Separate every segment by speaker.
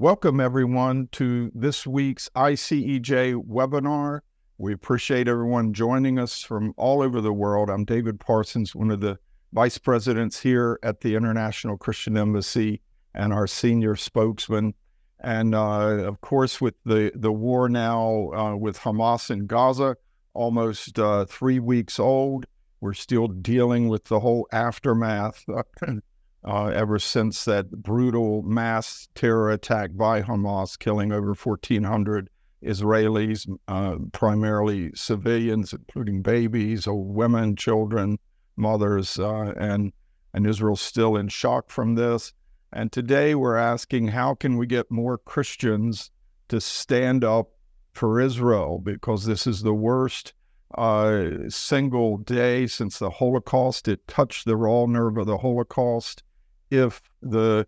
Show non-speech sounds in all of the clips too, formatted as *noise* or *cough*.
Speaker 1: Welcome, everyone, to this week's ICEJ webinar. We appreciate everyone joining us from all over the world. I'm David Parsons, one of the vice presidents here at the International Christian Embassy and our senior spokesman. And uh, of course, with the, the war now uh, with Hamas in Gaza, almost uh, three weeks old, we're still dealing with the whole aftermath uh, ever since that brutal mass terror attack by Hamas, killing over 1,400 Israelis, uh, primarily civilians, including babies, old women, children, mothers, uh, and and Israel's still in shock from this. And today we're asking how can we get more Christians to stand up for Israel because this is the worst uh, single day since the Holocaust. It touched the raw nerve of the Holocaust. If the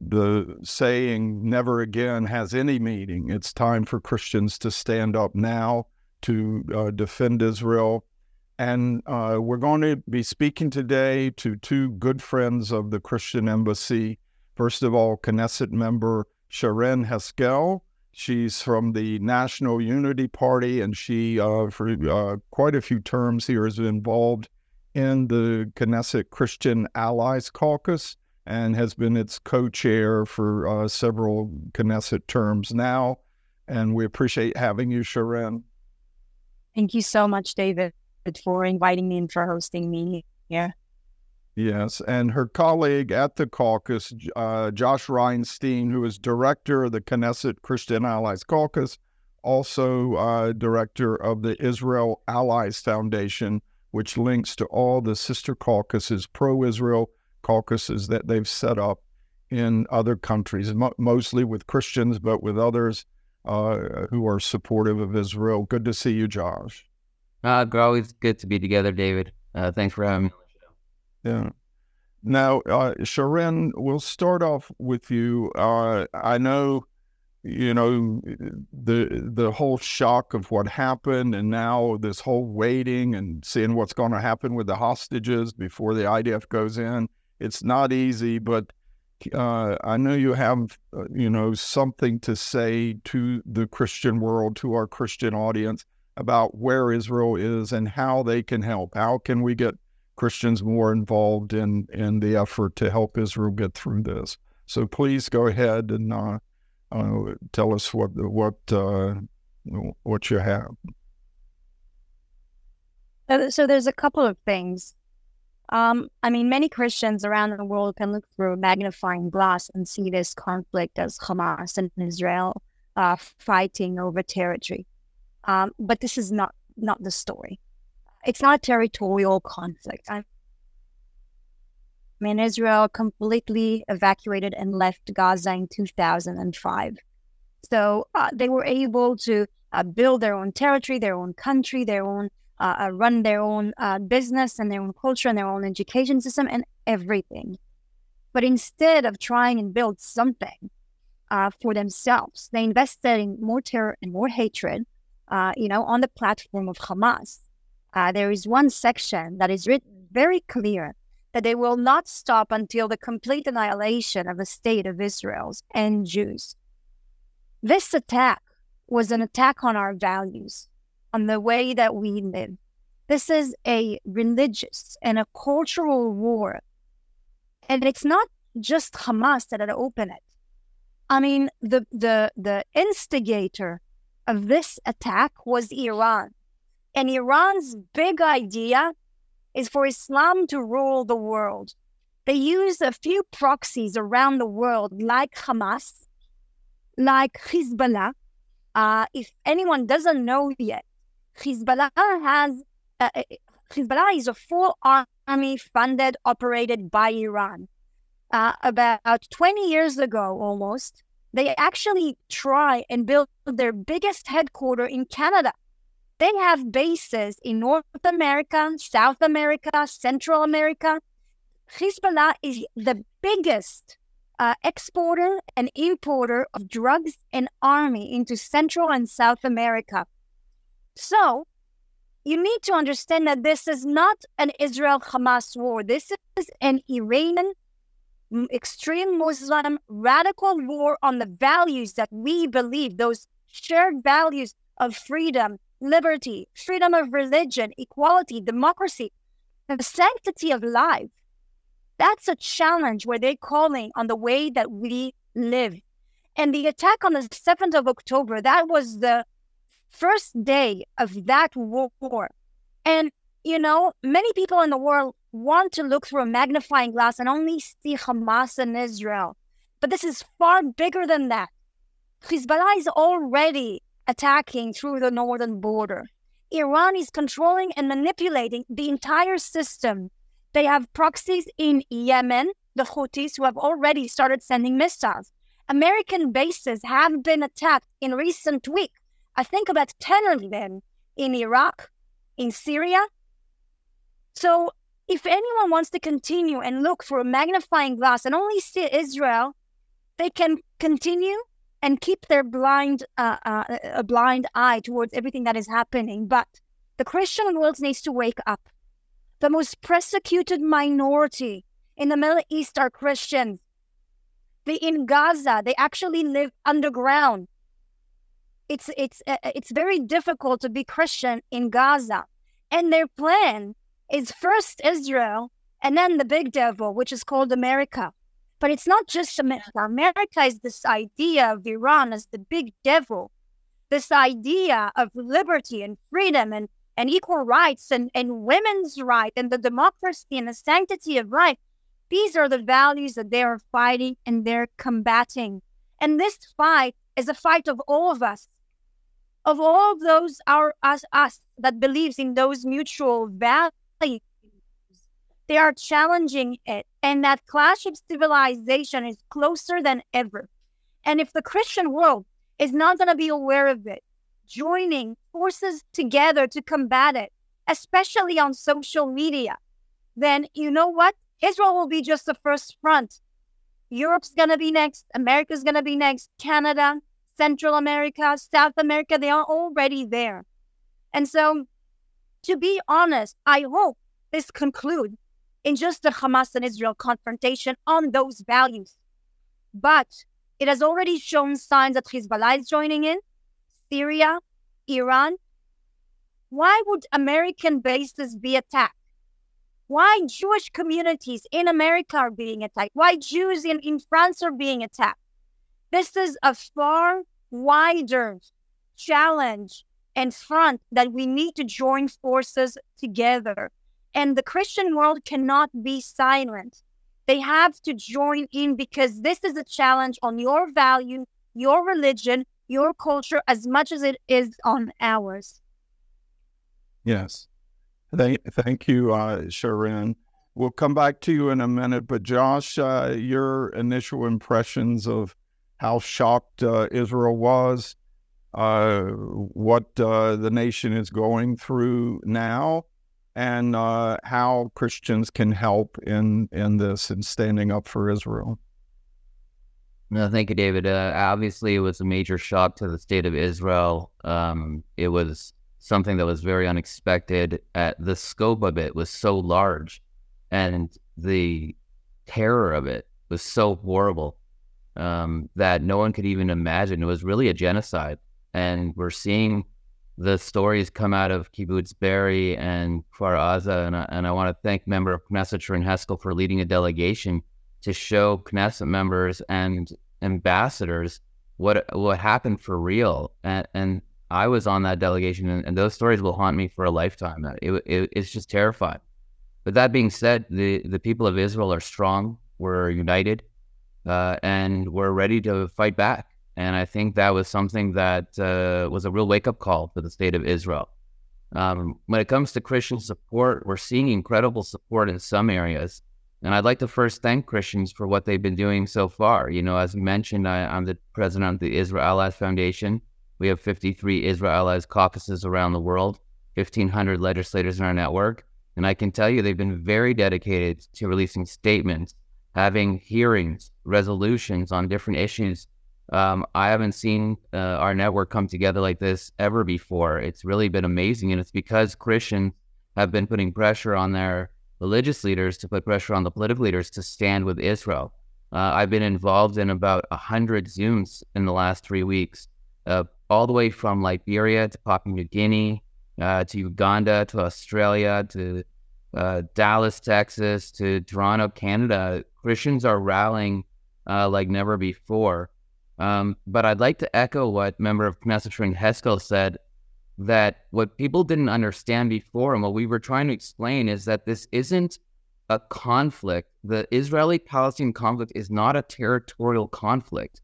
Speaker 1: the saying never again has any meaning, it's time for Christians to stand up now to uh, defend Israel. And uh, we're going to be speaking today to two good friends of the Christian Embassy First of all, Knesset member Sharren Haskel. She's from the National Unity Party, and she, uh, for uh, quite a few terms here, has been involved in the Knesset Christian Allies Caucus and has been its co chair for uh, several Knesset terms now. And we appreciate having you, Sharren.
Speaker 2: Thank you so much, David, for inviting me and for hosting me here.
Speaker 1: Yes, and her colleague at the caucus, uh, Josh Reinstein, who is director of the Knesset Christian Allies Caucus, also uh, director of the Israel Allies Foundation, which links to all the sister caucuses, pro Israel caucuses that they've set up in other countries, mo- mostly with Christians, but with others uh, who are supportive of Israel. Good to see you, Josh.
Speaker 3: Uh, always good to be together, David. Uh, thanks for having me.
Speaker 1: Yeah. Now, uh, Sharren, we'll start off with you. Uh, I know, you know, the the whole shock of what happened, and now this whole waiting and seeing what's going to happen with the hostages before the IDF goes in. It's not easy, but uh, I know you have, uh, you know, something to say to the Christian world, to our Christian audience about where Israel is and how they can help. How can we get Christians more involved in in the effort to help Israel get through this. So please go ahead and uh, uh, tell us what what uh, what you have.
Speaker 2: So there's a couple of things. Um, I mean, many Christians around the world can look through a magnifying glass and see this conflict as Hamas and Israel uh, fighting over territory. Um, but this is not not the story it's not a territorial conflict. I mean, Israel completely evacuated and left Gaza in 2005. So uh, they were able to uh, build their own territory, their own country, their own uh, uh run their own uh, business and their own culture and their own education system and everything. But instead of trying and build something uh, for themselves, they invested in more terror and more hatred, you know, on the platform of Hamas uh, there is one section that is written very clear that they will not stop until the complete annihilation of the state of Israel and Jews. This attack was an attack on our values, on the way that we live. This is a religious and a cultural war. And it's not just Hamas that had opened it. I mean, the, the, the instigator of this attack was Iran. And Iran's big idea is for Islam to rule the world. They use a few proxies around the world, like Hamas, like Hezbollah. Uh, if anyone doesn't know yet, Hezbollah has uh, uh Hezbollah is a full army funded, operated by Iran. Uh, about 20 years ago, almost, they actually try and build their biggest headquarters in Canada they have bases in North America, South America, Central America. Hezbollah is the biggest uh, exporter and importer of drugs and army into Central and South America. So you need to understand that this is not an Israel Hamas war. This is an Iranian extreme Muslim radical war on the values that we believe, those shared values of freedom, liberty, freedom of religion, equality, democracy, the sanctity of life. That's a challenge where they're calling on the way that we live. And the attack on the 7th of October, that was the first day of that war. And, you know, many people in the world want to look through a magnifying glass and only see Hamas and Israel. But this is far bigger than that. Hezbollah is already attacking through the northern border. Iran is controlling and manipulating the entire system. They have proxies in Yemen, the Houthis, who have already started sending missiles. American bases have been attacked in recent weeks. I think about 10 of them in Iraq, in Syria. So, if anyone wants to continue and look for a magnifying glass and only see Israel, they can continue and keep their blind uh, uh, a blind eye towards everything that is happening. But the Christian world needs to wake up. The most persecuted minority in the Middle East are Christians. They in Gaza, they actually live underground. It's it's uh, it's very difficult to be Christian in Gaza, and their plan is first Israel and then the big devil, which is called America. But it's not just America. America is this idea of Iran as the big devil, this idea of liberty and freedom and, and equal rights and, and women's right and the democracy and the sanctity of life. These are the values that they are fighting and they're combating. And this fight is a fight of all of us, of all of those our us us that believes in those mutual values they are challenging it, and that clash of civilization is closer than ever. And if the Christian world is not going to be aware of it, joining forces together to combat it, especially on social media, then you know what? Israel will be just the first front. Europe's going to be next. America's going to be next. Canada, Central America, South America, they are already there. And so, to be honest, I hope this concludes in just the Hamas and Israel confrontation on those values. But it has already shown signs that Hezbollah is joining in, Syria, Iran. Why would American bases be attacked? Why Jewish communities in America are being attacked? Why Jews in, in France are being attacked? This is a far wider challenge and front that we need to join forces together and the Christian world cannot be silent. They have to join in because this is a challenge on your value, your religion, your culture, as much as it is on ours.
Speaker 1: Yes. Thank, thank you, uh, Sharren. We'll come back to you in a minute, but Josh, uh, your initial impressions of how shocked uh, Israel was, uh, what uh, the nation is going through now, and uh, how Christians can help in in this and standing up for Israel.
Speaker 3: No, thank you, David. Obviously, it was a major shock to the state of Israel. Um, it was something that was very unexpected. At the scope of it was so large, and the terror of it was so horrible um, that no one could even imagine. It was really a genocide, and we're seeing the stories come out of Kibbutz Be'eri and Kfar Aza, and I, and I want to thank member of Knesset Haskel for leading a delegation to show Knesset members and ambassadors what what happened for real. And, and I was on that delegation, and, and, those stories will haunt me for a lifetime. It, it, it's just terrifying. But that being said, the, the people of Israel are strong. We're united, uh, and we're ready to fight back. And I think that was something that uh, was a real wake up call for the state of Israel. Um, when it comes to Christian support, we're seeing incredible support in some areas. And I'd like to first thank Christians for what they've been doing so far. You know, as mentioned, I, am the president of the Israel Allies Foundation. We have 53 Israel Allies caucuses around the world, 1,500 legislators in our network. And I can tell you they've been very dedicated to releasing statements, having hearings, resolutions on different issues um, I haven't seen uh, our network come together like this ever before. It's really been amazing. And it's because Christians have been putting pressure on their religious leaders to put pressure on the political leaders to stand with Israel. Uh, I've been involved in about a hundred Zooms in the last three weeks, uh, all the way from Liberia to Papua New Guinea, uh, to Uganda, to Australia, to uh, Dallas, Texas, to Toronto, Canada. Christians are rallying uh, like never before. Um, but I'd like to echo what member of Knesset Sharren Haskel said that what people didn't understand before and what we were trying to explain is that this isn't a conflict. The Israeli Palestinian conflict is not a territorial conflict,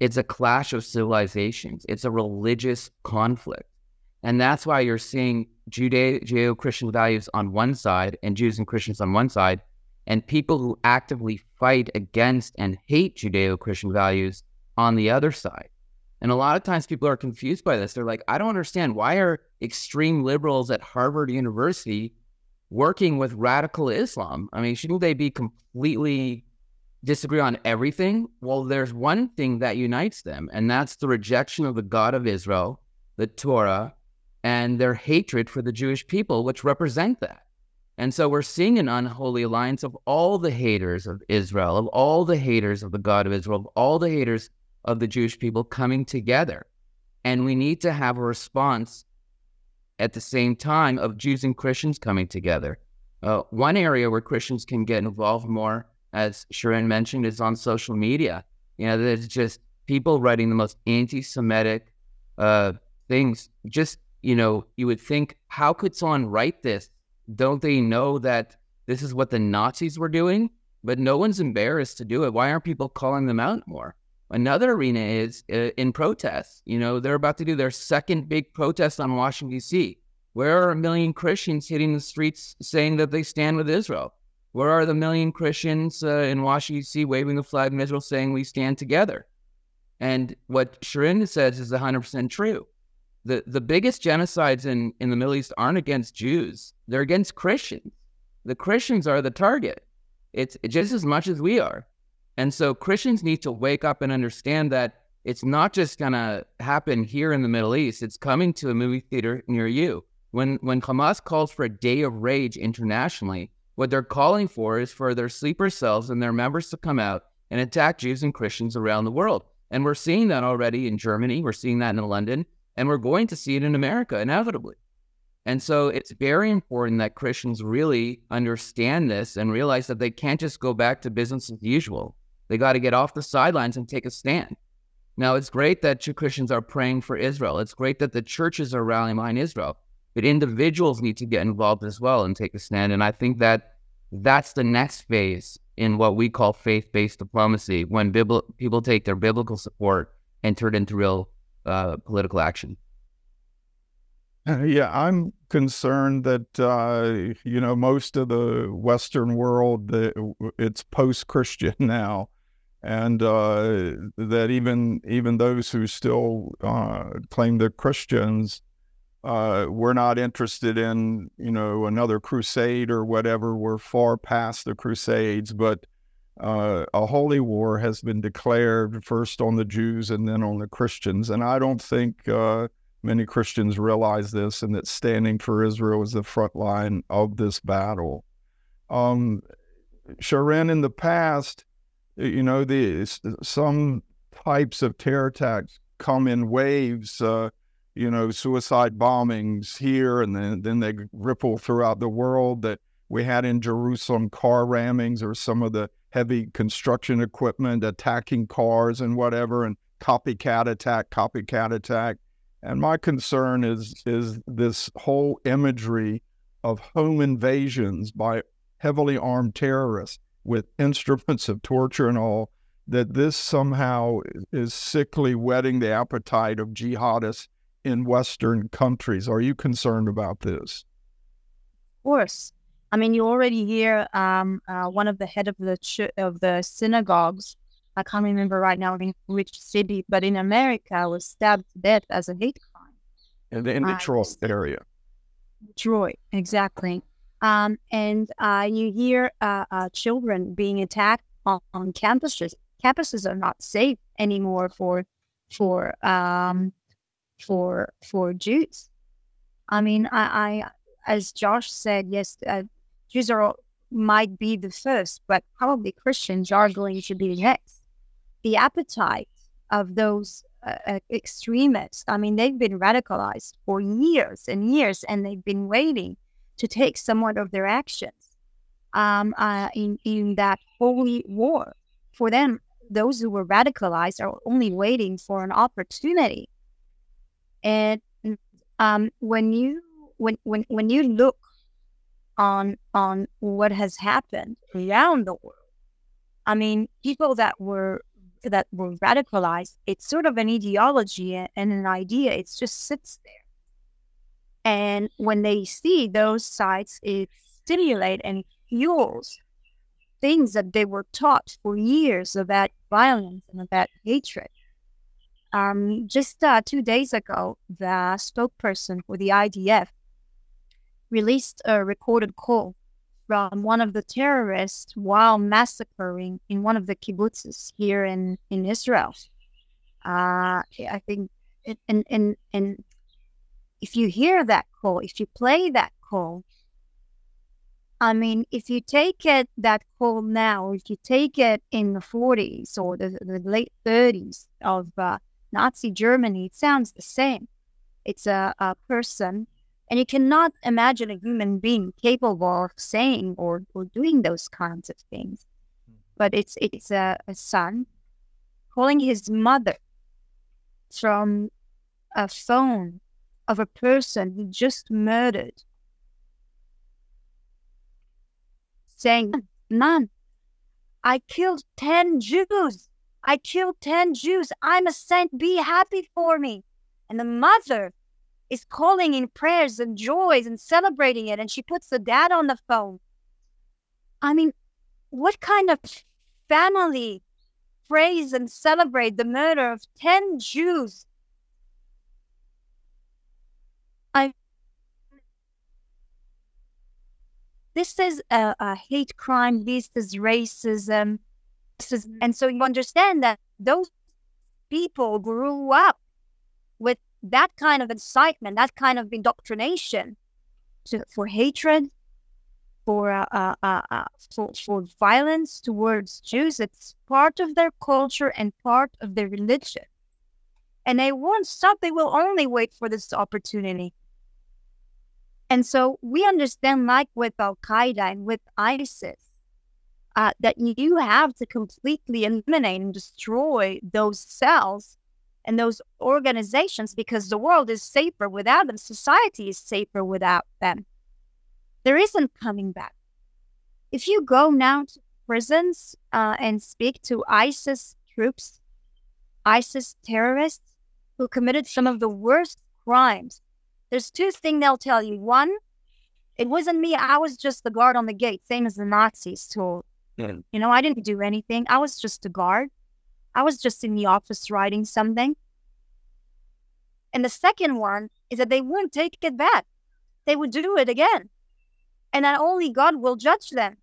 Speaker 3: it's a clash of civilizations, it's a religious conflict. And that's why you're seeing Judeo Christian values on one side and Jews and Christians on one side, and people who actively fight against and hate Judeo Christian values on the other side. And a lot of times people are confused by this. They're like, I don't understand. Why are extreme liberals at Harvard University working with radical Islam? I mean, shouldn't they be completely disagree on everything? Well, there's one thing that unites them, and that's the rejection of the God of Israel, the Torah, and their hatred for the Jewish people, which represent that. And so we're seeing an unholy alliance of all the haters of Israel, of all the haters of the God of Israel, of all the haters of the Jewish people coming together. And we need to have a response at the same time of Jews and Christians coming together. Uh, one area where Christians can get involved more, as Sharren mentioned, is on social media. You know, there's just people writing the most anti Semitic uh, things. Just, you know, you would think, how could someone write this? Don't they know that this is what the Nazis were doing? But no one's embarrassed to do it. Why aren't people calling them out more? Another arena is uh, in protests. You know, they're about to do their second big protest on Washington, D.C. Where are a million Christians hitting the streets saying that they stand with Israel? Where are the million Christians uh, in Washington, D.C. waving the flag of Israel saying we stand together? And what Sharren says is 100% true. The, the biggest genocides in, in the Middle East aren't against Jews, they're against Christians. The Christians are the target. It's just as much as we are. And so Christians need to wake up and understand that it's not just going to happen here in the Middle East, it's coming to a movie theater near you. When, when Hamas calls for a day of rage internationally, what they're calling for is for their sleeper cells and their members to come out and attack Jews and Christians around the world. And we're seeing that already in Germany, we're seeing that in London, and we're going to see it in America inevitably. And so it's very important that Christians really understand this and realize that they can't just go back to business as usual. They got to get off the sidelines and take a stand. Now, it's great that Christians are praying for Israel. It's great that the churches are rallying behind Israel, but individuals need to get involved as well and take a stand. And I think that that's the next phase in what we call faith based diplomacy when bibl- people take their biblical support and turn it into real uh, political action.
Speaker 1: Uh, yeah, I'm concerned that uh, you know most of the Western world it's post-Christian *laughs* now, and uh, that even even those who still uh, claim they're Christians, uh, we're not interested in you know another crusade or whatever. We're far past the crusades, but uh, a holy war has been declared first on the Jews and then on the Christians, and I don't think uh, many Christians realize this, and that standing for Israel is the front line of this battle. Um, Sharren, in the past, you know, the some types of terror attacks come in waves. Uh, you know, suicide bombings here, and then then they ripple throughout the world. That we had in Jerusalem, car rammings, or some of the heavy construction equipment attacking cars and whatever, and copycat attack, copycat attack. And my concern is is this whole imagery of home invasions by heavily armed terrorists with instruments of torture and all, that this somehow is sickly whetting the appetite of jihadists in Western countries. Are you concerned about this?
Speaker 2: Of course. I mean, you already hear um, uh, one of the head of the ch- of the synagogues. I can't remember right now in which city, but in America, was stabbed to death as a hate crime.
Speaker 1: In the, Detroit uh, area.
Speaker 2: Detroit, exactly. Um, and uh, you hear uh, uh, children being attacked on, on, campuses. Campuses are not safe anymore for for um, for for Jews. I mean, I, I as Josh said, yes, uh, Jews are might be the first, but probably Christians are going to be next. The appetite of those uh, uh, extremists, I mean, they've been radicalized for years and years, and they've been waiting to take somewhat of their actions um, uh, in, in that holy war. For them, those who were radicalized are only waiting for an opportunity. And um, when you when, when when you look on on what has happened around the world. I mean, people that were that were radicalized, it's sort of an ideology and an idea. It just sits there. And when they see those sites, it stimulates and fuels things that they were taught for years about violence and about hatred. Um, just uh, two days ago, the spokesperson for the IDF released a recorded call from one of the terrorists while massacring in one of the kibbutzes here in, in Israel. Uh, I think, and, and, and if you hear that call, if you play that call, I mean, if you take it that call now, if you take it in the 40s or the, the late 30s of uh, Nazi Germany, sounds the same. It's a, a person and you cannot imagine a human being capable of saying or, or doing those kinds of things. But it's it's a, a son calling his mother from a phone of a person he just murdered, saying, Man, I killed 10 Jews. I killed 10 Jews. I'm a saint. Be happy for me. And the mother is calling in prayers and joys and celebrating it. And she puts the dad on the phone. I mean, what kind of family praise and celebrate the murder of 10 Jews? I this is a, a hate crime, this is racism. Is, and so you understand that those people grew up with that kind of incitement, that kind of indoctrination to, for hatred, for, uh, uh, uh, uh, for for violence towards Jews, it's part of their culture and part of their religion. And they won't stop. They will only wait for this opportunity. And so we understand, like with Al Qaeda and with ISIS, uh, that you have to completely eliminate and destroy those cells and those organizations because the world is safer without them. Society is safer without them. There isn't coming back. If you go now to prisons uh, and speak to ISIS troops, ISIS terrorists who committed some of the worst crimes, there's two things they'll tell you. One, it wasn't me. I was just the guard on the gate, same as the Nazis told. Yeah. You know, I didn't do anything. I was just a guard. I was just in the office writing something. And the second one is that they wouldn't take it back. They would do it again. And that only God will judge them.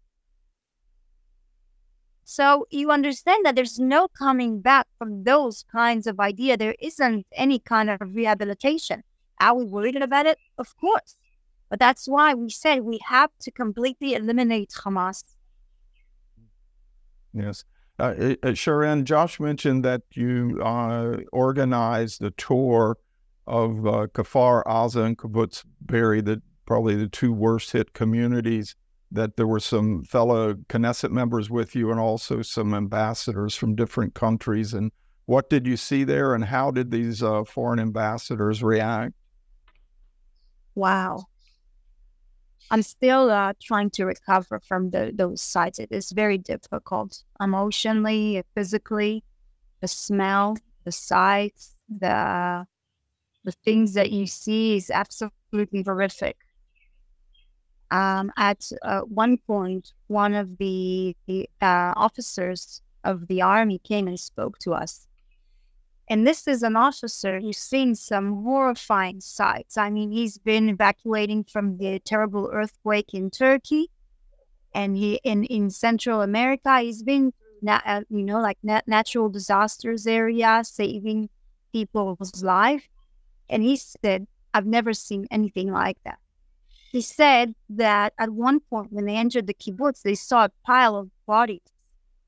Speaker 2: So you understand that there's no coming back from those kinds of idea. There isn't any kind of rehabilitation. Are we worried about it? Of course. But that's why we said we have to completely eliminate Hamas.
Speaker 1: Yes. Uh, uh, Sharren, Josh mentioned that you uh, organized a tour of uh, Kfar Aza and Kibbutz Be'eri, the probably the two worst hit communities. That there were some fellow Knesset members with you, and also some ambassadors from different countries. And what did you see there, and how did these uh, foreign ambassadors react?
Speaker 2: Wow, I'm still uh, trying to recover from the, those sights. It is very difficult emotionally, physically. The smell, the sights, the the things that you see is absolutely horrific. Um, at uh, one point, one of the, the uh, officers of the army came and spoke to us, and this is an officer who's seen some horrifying sights. I mean, he's been evacuating from the terrible earthquake in Turkey, and he in in Central America. He's been, uh, you know, like nat- natural disasters area, saving people's life. And he said, "I've never seen anything like that." he said that at one point when they entered the kibbutz, they saw a pile of bodies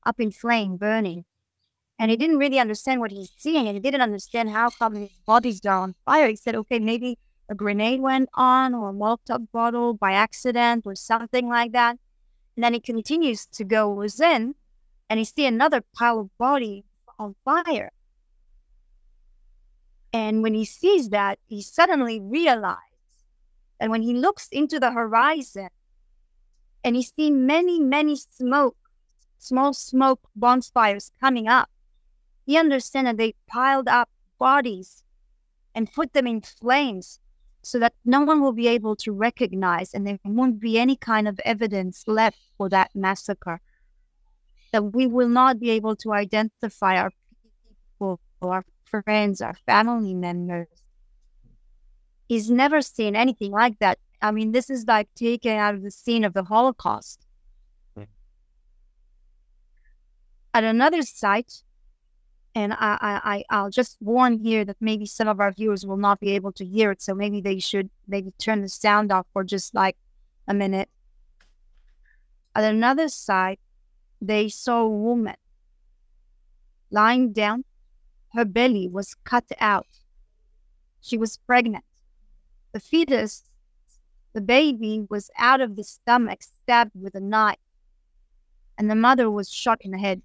Speaker 2: up in flame burning. And he didn't really understand what he's seeing, and he didn't understand how come his bodies are on fire. He said, okay, maybe a grenade went on or a Molotov bottle by accident or something like that. And then he continues to go within, and he see another pile of body on fire. And when he sees that, he suddenly realizes that when he looks into the horizon and he sees many, many smoke, small smoke bonfires coming up, he understands that they piled up bodies and put them in flames so that no one will be able to recognize and there won't be any kind of evidence left for that massacre. That we will not be able to identify our people, our friends, our family members. He's never seen anything like that. I mean, this is like taken out of the scene of the Holocaust. Mm. At another site, and I, I, I'll just warn here that maybe some of our viewers will not be able to hear it, so maybe they should maybe turn the sound off for just like a minute. At another site, they saw a woman lying down. Her belly was cut out. She was pregnant. The fetus, the baby, was out of the stomach, stabbed with a knife, and the mother was shot in the head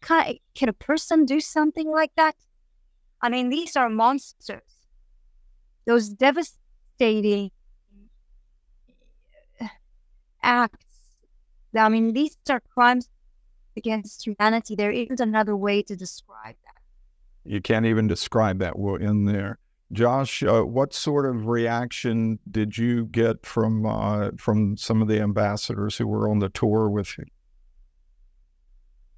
Speaker 2: can, can a person do something like that? I mean, these are monsters. Those devastating acts. I mean, these are crimes against humanity. There isn't another way to describe that.
Speaker 1: You can't even describe that Well, in there. Josh, uh, what sort of reaction did you get from uh, from some of the ambassadors who were on the tour with?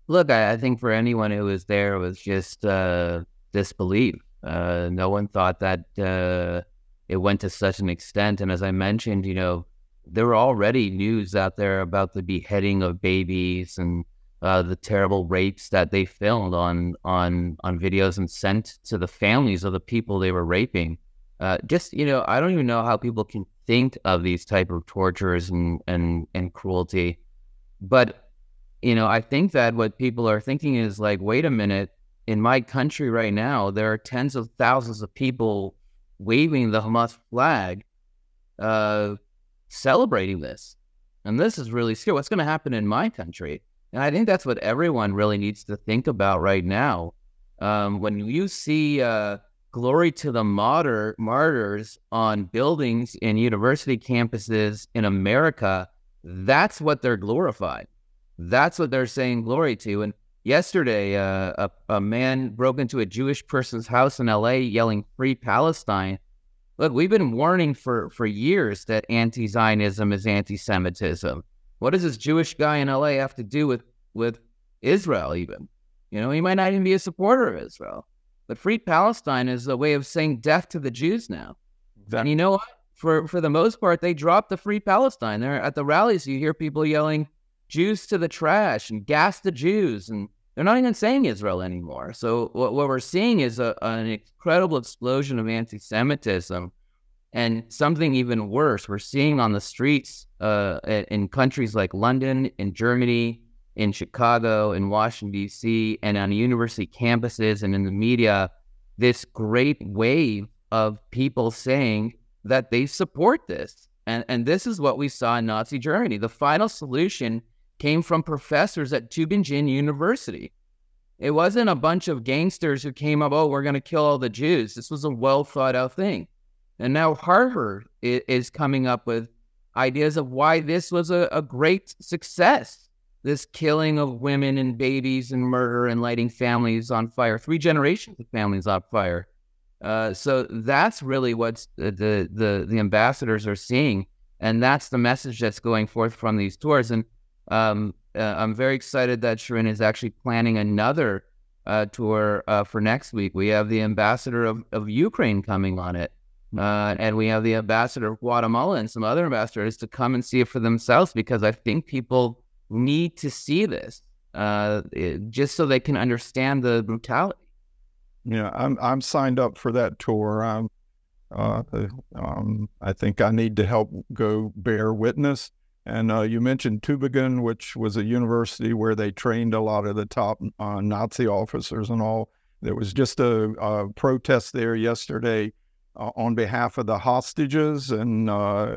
Speaker 3: Look, I, I, think for anyone who was there, it was just uh, disbelief. Uh, no one thought that uh, it went to such an extent. And as I mentioned, you know, there were already news out there about the beheading of babies and uh, the terrible rapes that they filmed on on on videos and sent to the families of the people they were raping. Uh, just you know, I don't even know how people can think of these type of tortures and and and cruelty, but you know, I think that what people are thinking is like, wait a minute, in my country right now, there are tens of thousands of people waving the Hamas flag, uh, celebrating this. And this is really scary. What's going to happen in my country? And I think that's what everyone really needs to think about right now. Um, when you see uh, glory to the martyr, martyrs on buildings and university campuses in America, that's what they're glorifying. That's what they're saying glory to. And yesterday, uh, a, a man broke into a Jewish person's house in LA yelling "Free Palestine." Look, we've been warning for for years that anti-Zionism is anti-Semitism. What does this Jewish guy in LA have to do with with Israel? Even, you know, he might not even be a supporter of Israel. But free Palestine is a way of saying death to the Jews now. And you know what? For for the most part, they dropped the free Palestine. There at the rallies, you hear people yelling Jews to the trash and gas the Jews. And they're not even saying Israel anymore. So what, what we're seeing is a, an incredible explosion of anti Semitism. And something even worse, we're seeing on the streets uh, in countries like London, in Germany, in Chicago, in Washington, D.C., and on university campuses and in the media, this great wave of people saying that they support this. And, and this is what we saw in Nazi Germany. The final solution came from professors at Tübingen University. It wasn't a bunch of gangsters who came up, oh, we're going to kill all the Jews. This was a well thought out thing. And now Harvard is coming up with ideas of why this was a, a great success. This killing of women and babies and murder and lighting families on fire, three generations of families on fire. Uh, so that's really what the, the the ambassadors are seeing, and that's the message that's going forth from these tours. And um, uh, I'm very excited that Sharren is actually planning another uh, tour uh, for next week. We have the ambassador of, of Ukraine coming on it. Uh, and we have the ambassador of Guatemala and some other ambassadors to come and see it for themselves because I think people need to see this uh, just so they can understand the brutality.
Speaker 1: Yeah, I'm I'm signed up for that tour. I'm Uh, um, I think I need to help go bear witness. And uh, you mentioned Tübingen, which was a university where they trained a lot of the top uh, Nazi officers and all. There was just a, a protest there yesterday uh, on behalf of the hostages, and uh,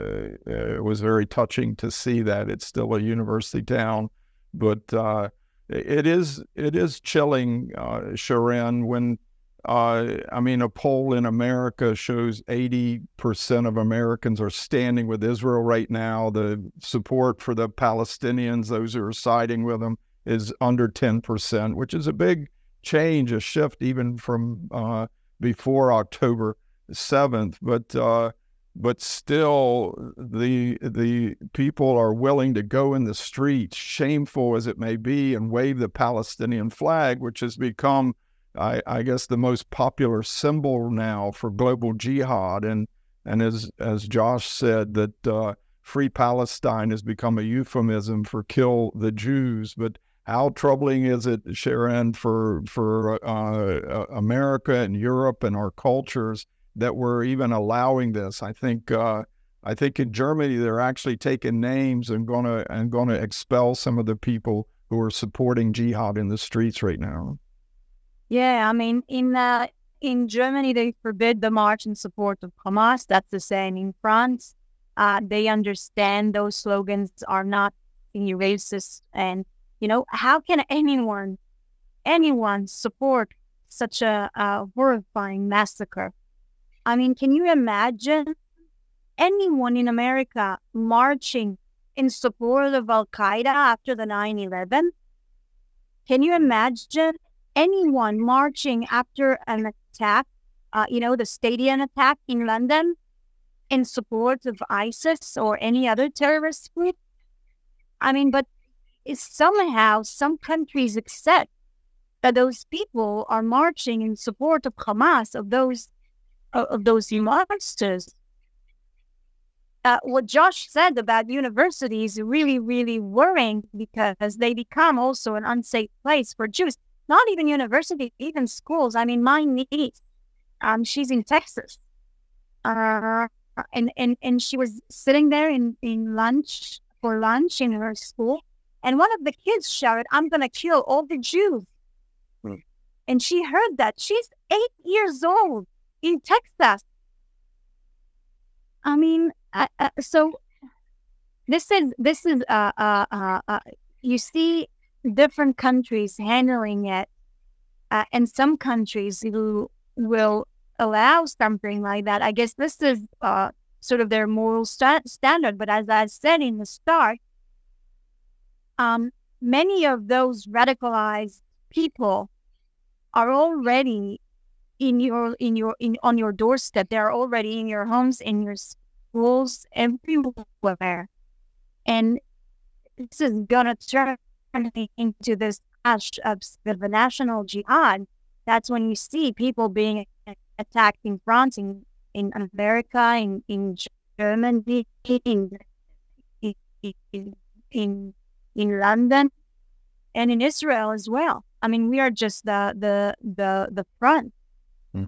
Speaker 1: it was very touching to see that. It's still a university town, but uh, it is it is chilling, uh, Sharren, when uh, I mean, a poll in America shows 80% of Americans are standing with Israel right now. The support for the Palestinians, those who are siding with them, is under 10%, which is a big change, a shift even from uh, before October 7th. But uh, but still, the the people are willing to go in the streets, shameful as it may be, and wave the Palestinian flag, which has become I, I, guess the most popular symbol now for global jihad. And and as as Josh said, that uh, free Palestine has become a euphemism for kill the Jews. But how troubling is it, Sharren, for for uh, America and Europe and our cultures that we're even allowing this? I think. Uh, I think in Germany they're actually taking names and gonna and gonna expel some of the people who are supporting jihad in the streets right now.
Speaker 2: Yeah, I mean, in uh, in Germany, they forbid the march in support of Hamas. That's the same in France. Uh, they understand those slogans are not racist, and you know how can anyone, anyone support such a, a horrifying massacre? I mean, can you imagine anyone in America marching in support of Al Qaeda after the 9 11? Can you imagine anyone marching after an attack, uh, you know, the stadium attack in London in support of ISIS or any other terrorist group. I mean, but somehow some countries accept that those people are marching in support of Hamas, of those of those monsters. Uh, what Josh said about universities really, really worrying because they become also an unsafe place for Jews not even university, even schools. I mean, my niece, um, she's in Texas, uh, and and and she was sitting there in in lunch for lunch in her school, and one of the kids shouted, "I'm gonna kill all the Jews," hmm. and she heard that. She's eight years old in Texas. I mean, uh, uh, so this is this is uh, uh, uh, uh you see different countries handling it. Uh, and some countries who will allow something like that. I guess this is uh, sort of their moral st- standard. But as I said in the start, um, many of those radicalized people are already in your in your in on your doorstep. They're already in your homes, in your schools, everywhere, and this is gonna turn into this ash of the national jihad, that's when you see people being attacked in France, in, in America, in, in Germany, in, in, in, in London, and in Israel as well. I mean, we are just the the the the front. Hmm.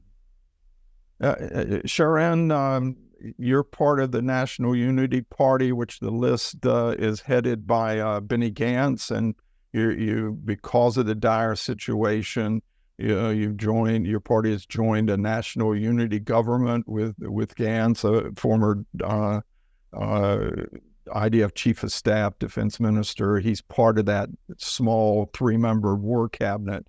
Speaker 1: Uh, uh, Sharren, um, you're part of the National Unity Party, which the list uh, is headed by uh, Benny Gantz, and you you because of the dire situation, you know, you've joined your party has joined a national unity government with with Gantz, a former uh, uh, IDF chief of staff, defense minister. He's part of that small three member war cabinet.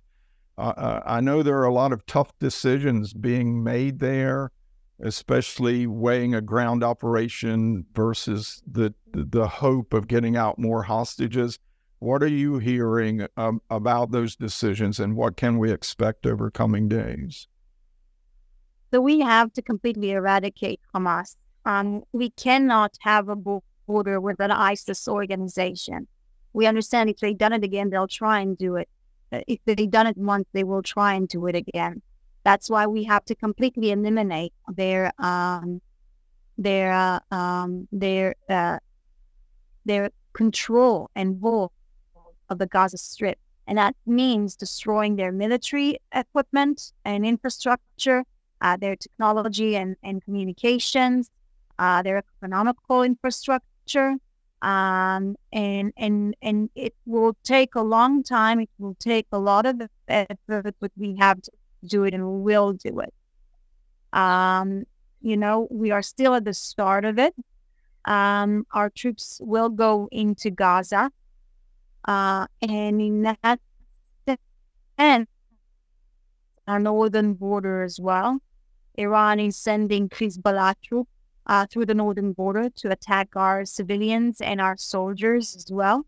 Speaker 1: Uh, I know there are a lot of tough decisions being made there especially weighing a ground operation versus the the hope of getting out more hostages. What are you hearing um, about those decisions, and what can we expect over coming days?
Speaker 2: So we have to completely eradicate Hamas. Um, we cannot have a border with an ISIS organization. We understand if they've done it again, they'll try and do it. Uh, if they've done it once, they will try and do it again. That's why we have to completely eliminate their um, their uh, um, their uh, their control and rule of the Gaza Strip, and that means destroying their military equipment and infrastructure, uh, their technology and, and communications, uh, their economical infrastructure. Um, and and and it will take a long time. It will take a lot of effort, but we have to do it, and will do it. Um, you know, we are still at the start of it. Um, our troops will go into Gaza, uh, and in that and our northern border as well. Iran is sending Hezbollah troops uh, through the northern border to attack our civilians and our soldiers as well.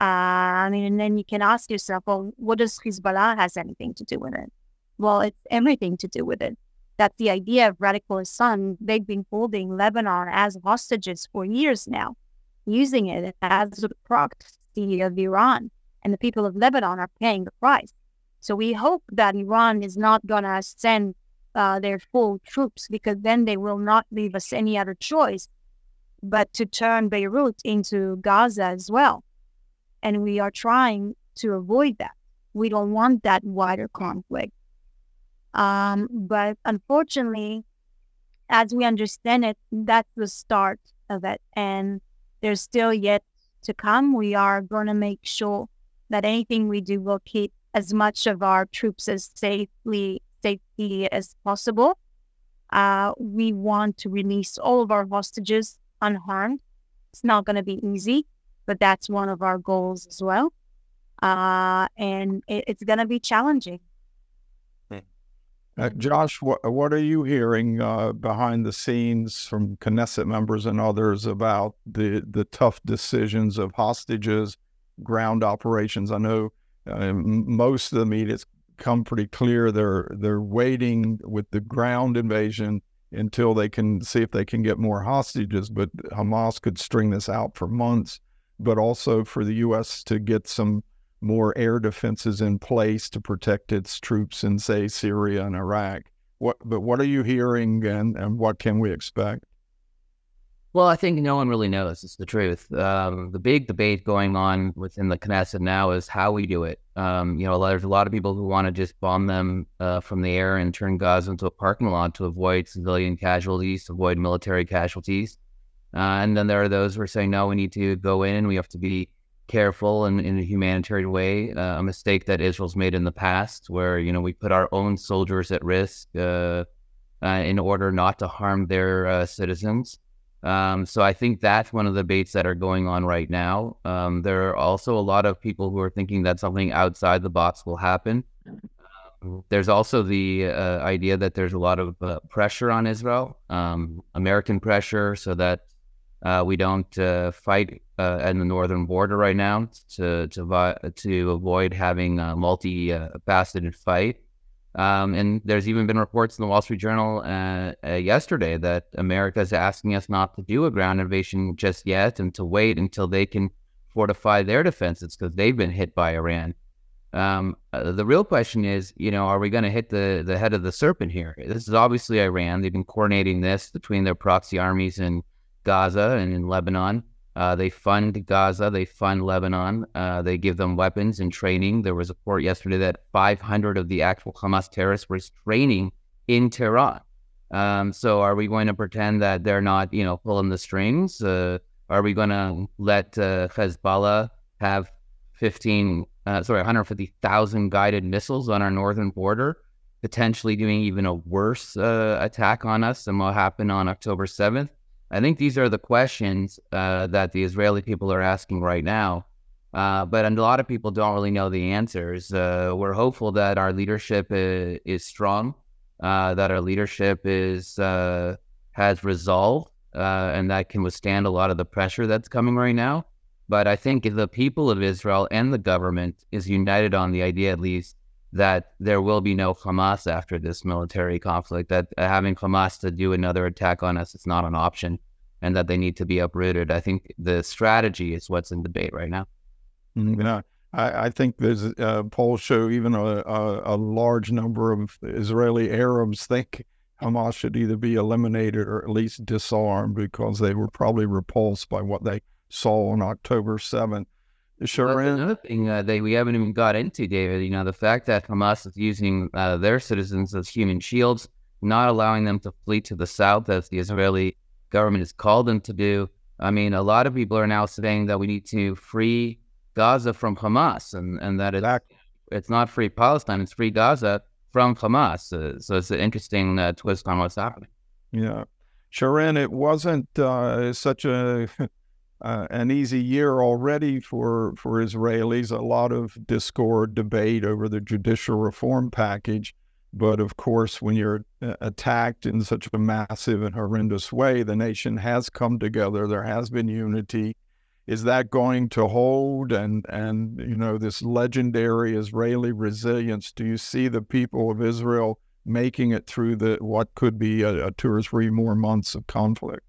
Speaker 2: Uh, I mean, and then you can ask yourself, well, what does Hezbollah has anything to do with it? Well, it's everything to do with it. That the idea of radical Islam, they've been holding Lebanon as hostages for years now, using it as a proxy of Iran. And the people of Lebanon are paying the price. So we hope that Iran is not going to send uh, their full troops because then they will not leave us any other choice but to turn Beirut into Gaza as well. And we are trying to avoid that. We don't want that wider conflict. Um, but unfortunately, as we understand it, that's the start of it. And there's still yet to come. We are going to make sure that anything we do will keep as much of our troops as safely safety as possible. Uh, we want to release all of our hostages unharmed. It's not going to be easy, but that's one of our goals as well. Uh, and it, it's going to be challenging.
Speaker 1: Uh, Josh, what, what are you hearing uh, behind the scenes from Knesset members and others about the, the tough decisions of hostages, ground operations? I know uh, most of the media's come pretty clear. They're they're waiting with the ground invasion until they can see if they can get more hostages. But Hamas could string this out for months. But also for the U.S. to get some more air defenses in place to protect its troops in, say, Syria and Iraq. What, but what are you hearing, and, and what can we expect?
Speaker 3: Well, I think no one really knows. It's the truth. Um, the big debate going on within the Knesset now is how we do it. Um, you know, there's a lot of people who want to just bomb them uh, from the air and turn Gaza into a parking lot to avoid civilian casualties, to avoid military casualties. Uh, and then there are those who are saying, no, we need to go in. We have to be careful and in a humanitarian way. Uh, a mistake that Israel's made in the past, where you know we put our own soldiers at risk uh, uh, in order not to harm their uh, citizens. Um, so I think that's one of the debates that are going on right now. Um, there are also a lot of people who are thinking that something outside the box will happen. Um, there's also the uh, idea that there's a lot of pressure on Israel, um, American pressure, so that uh, we don't uh, fight uh, at the northern border right now to to to avoid having a multi-faceted fight. Um, and there's even been reports in the Wall Street Journal uh, uh, yesterday that America is asking us not to do a ground invasion just yet and to wait until they can fortify their defenses because they've been hit by Iran. Um, uh, the real question is, you know, are we going to hit the, the head of the serpent here? This is obviously Iran. They've been coordinating this between their proxy armies in Gaza and in Lebanon. Uh, they fund Gaza, they fund Lebanon, uh, they give them weapons and training. There was a report yesterday that 500 of the actual Hamas terrorists were training in Tehran. Um, so are we going to pretend that they're not, you know, pulling the strings? Uh, are we going to let uh, Hezbollah have 15, uh, sorry, 150,000 guided missiles on our northern border, potentially doing even a worse uh, attack on us than what happened on October 7th? I think these are the questions uh, that the Israeli people are asking right now. Uh, but a lot of people don't really know the answers. Uh, we're hopeful that our leadership is, is strong, uh, that our leadership is uh, has resolve, uh, and that can withstand a lot of the pressure that's coming right now. But I think the people of Israel and the government is united on the idea, at least, that there will be no Hamas after this military conflict, that having Hamas to do another attack on us is not an option, and that they need to be uprooted. I think the strategy is what's in debate right now.
Speaker 1: Mm-hmm. Yeah, I, I, think there's uh, polls show even a, a, a, large number of Israeli Arabs think Hamas should either be eliminated or at least disarmed because they were probably repulsed by what they saw on October 7th.
Speaker 3: Sure. Well, another thing uh, that we haven't even got into, David, you know, the fact that Hamas is using uh, their citizens as human shields, not allowing them to flee to the south as the Israeli government has called them to do. I mean, a lot of people are now saying that we need to free Gaza from Hamas and, and that it's, it's not free Palestine, it's free Gaza from Hamas. Uh, so it's an interesting uh, twist on what's happening.
Speaker 1: Yeah. Sharren, it wasn't uh, such a *laughs* uh, an easy year already for for Israelis. A lot of discord, debate over the judicial reform package. But of course, when you're uh, attacked in such a massive and horrendous way, the nation has come together. There has been unity. Is that going to hold? And and you know this legendary Israeli resilience. Do you see the people of Israel making it through the what could be a, a two or three more months of conflict?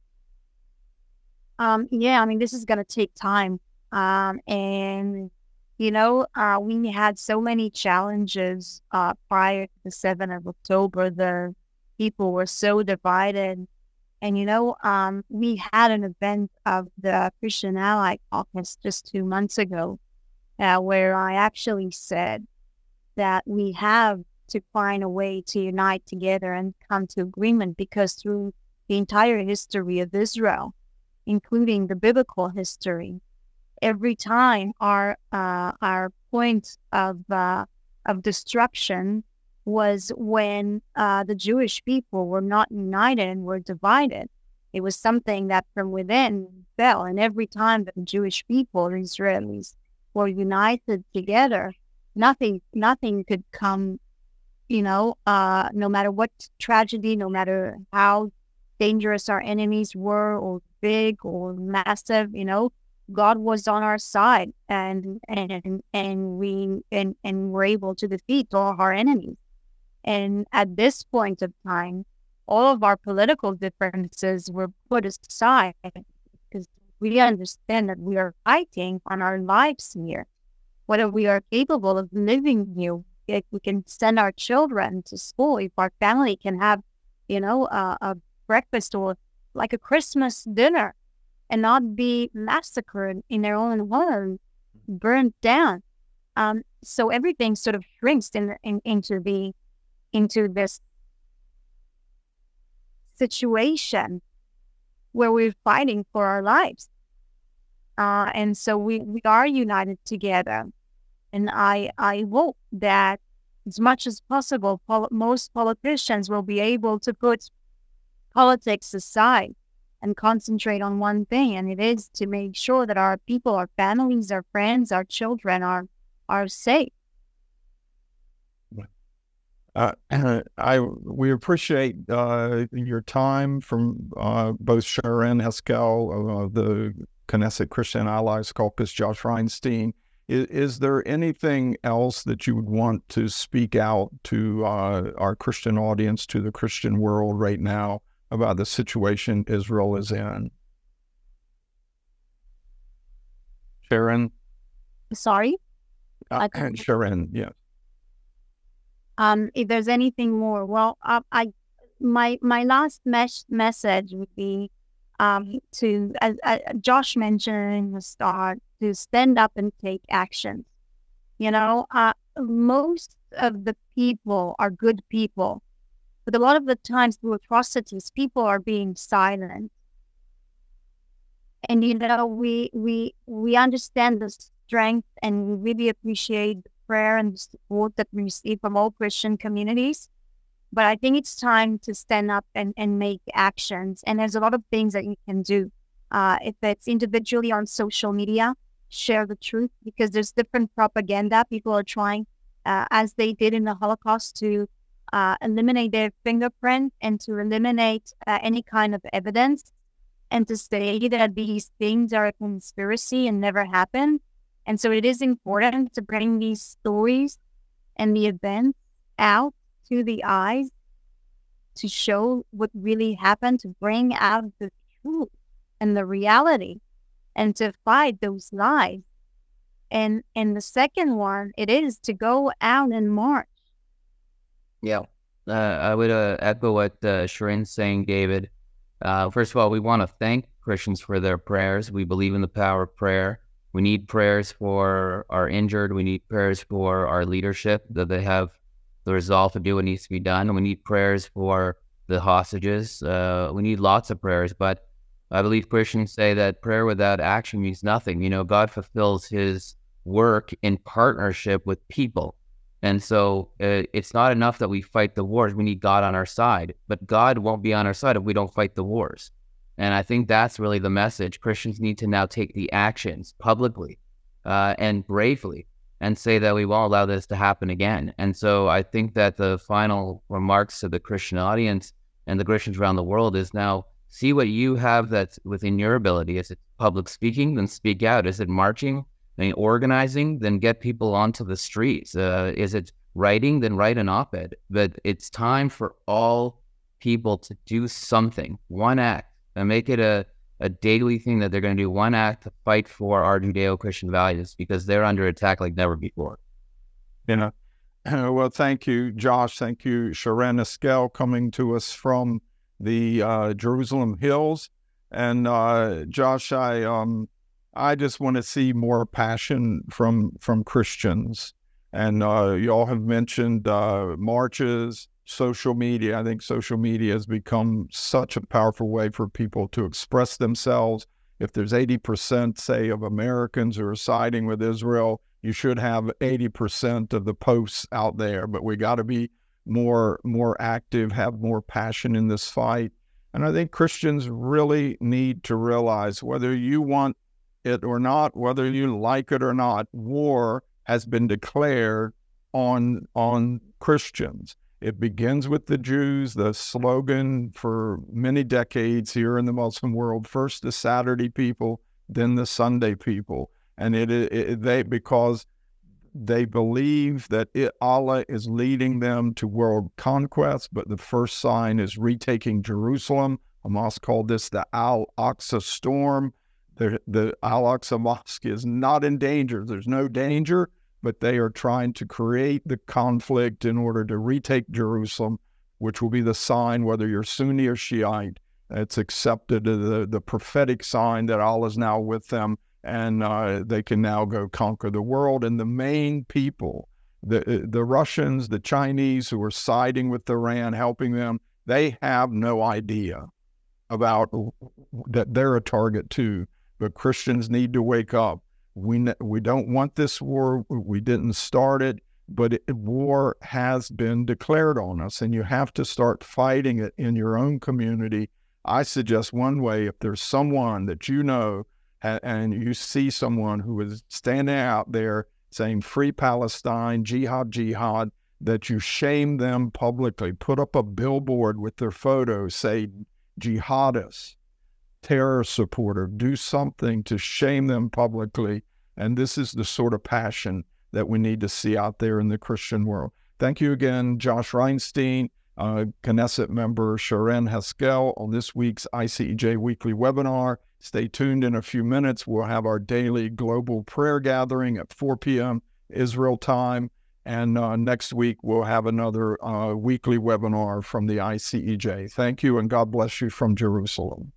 Speaker 2: Um, yeah, I mean, this is going to take time. Um, and, you know, uh, we had so many challenges uh, prior to the 7th of October. The people were so divided. And, you know, um, we had an event of the Christian Ally Caucus just two months ago uh, where I actually said that we have to find a way to unite together and come to agreement because through the entire history of Israel, including the biblical history. Every time our uh, our point of uh, of destruction was when uh, the Jewish people were not united and were divided. It was something that from within fell, and every time that the Jewish people, the Israelis, were united together, nothing nothing could come. You know, uh, no matter what tragedy, no matter how dangerous our enemies were or big or massive, you know, God was on our side and and and we and and we're able to defeat all our enemies. And at this point of time, all of our political differences were put aside because we understand that we are fighting on our lives here. Whether we are capable of living here, if we can send our children to school, if our family can have, you know, a breakfast or like a Christmas dinner and not be massacred in their own home, burned down. Um, so everything sort of shrinks in, in, into the into this situation where we're fighting for our lives. Uh, and so we, we are united together. And I, I hope that as much as possible, pol- most politicians will be able to put politics aside and concentrate on one thing, and it is to make sure that our people, our families, our friends, our children are are safe.
Speaker 1: Uh, *clears throat* I we appreciate uh, your time from uh, both Sharren Haskel of the Knesset Christian Allies Caucus, Josh Reinstein. Is, is, there anything else that you would want to speak out to uh, our Christian audience, to the Christian world right now about the situation Israel is in. Sharren?
Speaker 2: Sorry?
Speaker 1: Uh, Sharren, yes.
Speaker 2: Um, if there's anything more, well, uh, I my my last mes- message would be um, to, as, as Josh mentioned in the start, to stand up and take action. You know, uh, most of the people are good people but a lot of the times through atrocities, people are being silent. And you know, we we we understand the strength and we really appreciate the prayer and the support that we receive from all Christian communities. But I think it's time to stand up and, and make actions. And there's a lot of things that you can do. Uh, if it's individually on social media, share the truth because there's different propaganda. People are trying, uh, as they did in the Holocaust, to uh, eliminate their fingerprint and to eliminate uh, any kind of evidence and to say that these things are a conspiracy and never happened. And so it is important to bring these stories and the events out to the eyes to show what really happened, to bring out the truth and the reality and to fight those lies. And and the second one, it is to go out and march
Speaker 3: yeah, uh, I would uh, echo what uh, Sharren's saying, David. Uh, first of all, we want to thank Christians for their prayers. We believe in the power of prayer. We need prayers for our injured. We need prayers for our leadership that they have the resolve to do what needs to be done. We need prayers for the hostages. Uh, we need lots of prayers, but I believe Christians say that prayer without action means nothing. You know, God fulfills his work in partnership with people. And so uh, it's not enough that we fight the wars. We need God on our side, but God won't be on our side if we don't fight the wars. And I think that's really the message. Christians need to now take the actions publicly uh, and bravely and say that we won't allow this to happen again. And so I think that the final remarks to the Christian audience and the Christians around the world is now see what you have that's within your ability. Is it public speaking? Then speak out. Is it marching? Then organizing? Then get people onto the streets. Uh, is it writing? Then write an op-ed. But it's time for all people to do something, one act, and make it a a daily thing that they're going to do one act to fight for our Judeo-Christian values because they're under attack like never before.
Speaker 1: You know, *clears throat* well, thank you, Josh. Thank you, Sharren Haskel, coming to us from the uh, Jerusalem Hills. And uh, Josh, I um, I just want to see more passion from from Christians. And uh, you all have mentioned uh, marches, social media. I think social media has become such a powerful way for people to express themselves. If there's 80%, say, of Americans who are siding with Israel, you should have 80% of the posts out there, but we got to be more more active, have more passion in this fight. And I think Christians really need to realize whether you want it or not, whether you like it or not, war has been declared on on Christians. It begins with the Jews. The slogan for many decades here in the Muslim world: first the Saturday people, then the Sunday people and it, it, they because they believe that it, Allah is leading them to world conquest, but the first sign is retaking Jerusalem. Hamas called this the Al Aqsa storm. The, the Al Aqsa Mosque is not in danger. There's no danger, but they are trying to create the conflict in order to retake Jerusalem, which will be the sign, whether you're Sunni or Shiite. It's accepted the, the prophetic sign that Allah is now with them and uh, they can now go conquer the world. And the main people, the uh, the Russians, the Chinese who are siding with Iran, helping them, they have no idea about that they're a target too. But Christians need to wake up. We we don't want this war. We didn't start it, but it, war has been declared on us, and you have to start fighting it in your own community. I suggest one way: if there's someone that you know and you see someone who is standing out there saying free Palestine, jihad, jihad, that you shame them publicly, put up a billboard with their photo, say jihadist, terror supporter, do something to shame them publicly. And this is the sort of passion that we need to see out there in the Christian world. Thank you again, Josh Reinstein, uh, Knesset member Sharren Haskel, on this week's ICEJ weekly webinar. Stay tuned in a few minutes. We'll have our daily global prayer gathering at 4 p.m. Israel time. And uh, next week, we'll have another uh, weekly webinar from the ICEJ. Thank you, and God bless you from Jerusalem.